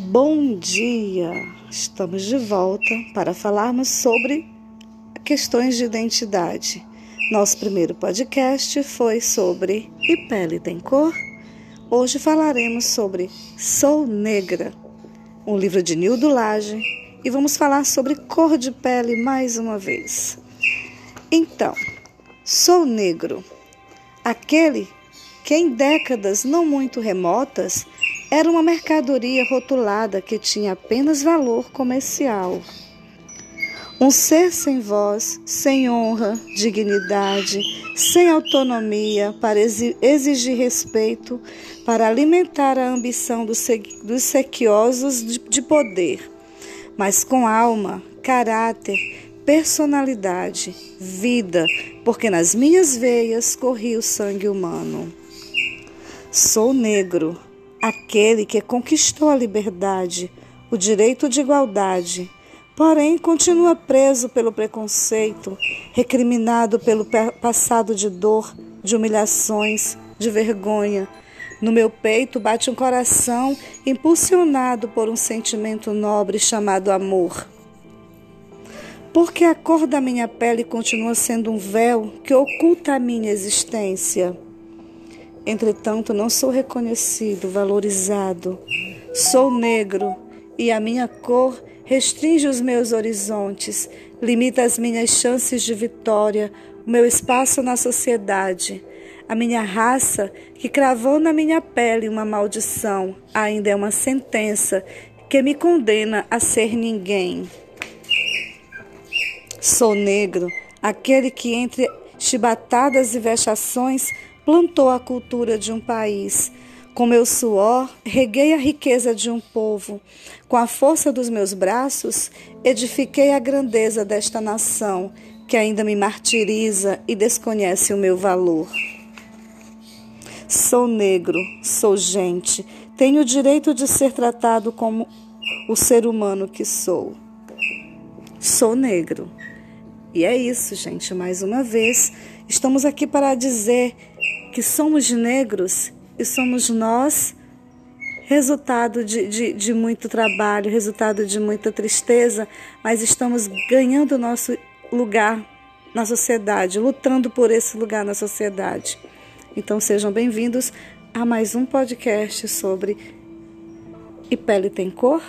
Bom dia! Estamos de volta para falarmos sobre questões de identidade. Nosso primeiro podcast foi sobre E Pele Tem Cor? Hoje falaremos sobre Sou Negra, um livro de Nildo Lage, e vamos falar sobre cor de pele mais uma vez. Então, sou negro, aquele que em décadas não muito remotas era uma mercadoria rotulada que tinha apenas valor comercial. Um ser sem voz, sem honra, dignidade, sem autonomia para exigir respeito, para alimentar a ambição dos sequiosos de poder, mas com alma, caráter, personalidade, vida, porque nas minhas veias corria o sangue humano. Sou negro, aquele que conquistou a liberdade, o direito de igualdade, porém continua preso pelo preconceito, recriminado pelo passado de dor, de humilhações, de vergonha. No meu peito bate um coração impulsionado por um sentimento nobre chamado amor. Porque a cor da minha pele continua sendo um véu que oculta a minha existência. Entretanto, não sou reconhecido, valorizado. Sou negro e a minha cor restringe os meus horizontes, limita as minhas chances de vitória, o meu espaço na sociedade. A minha raça, que cravou na minha pele uma maldição, ainda é uma sentença que me condena a ser ninguém. Sou negro, aquele que entre chibatadas e vexações plantou a cultura de um país. Com meu suor, reguei a riqueza de um povo. Com a força dos meus braços, edifiquei a grandeza desta nação, que ainda me martiriza e desconhece o meu valor. Sou negro, sou gente, tenho o direito de ser tratado como o ser humano que sou. Sou negro. E é isso, gente. Mais uma vez, estamos aqui para dizer que somos negros e somos nós resultado de, de, de, muito trabalho, resultado de muita tristeza, mas estamos ganhando nosso lugar na sociedade, lutando por esse lugar na sociedade. Então sejam bem-vindos a mais um podcast sobre E Pele Tem Cor?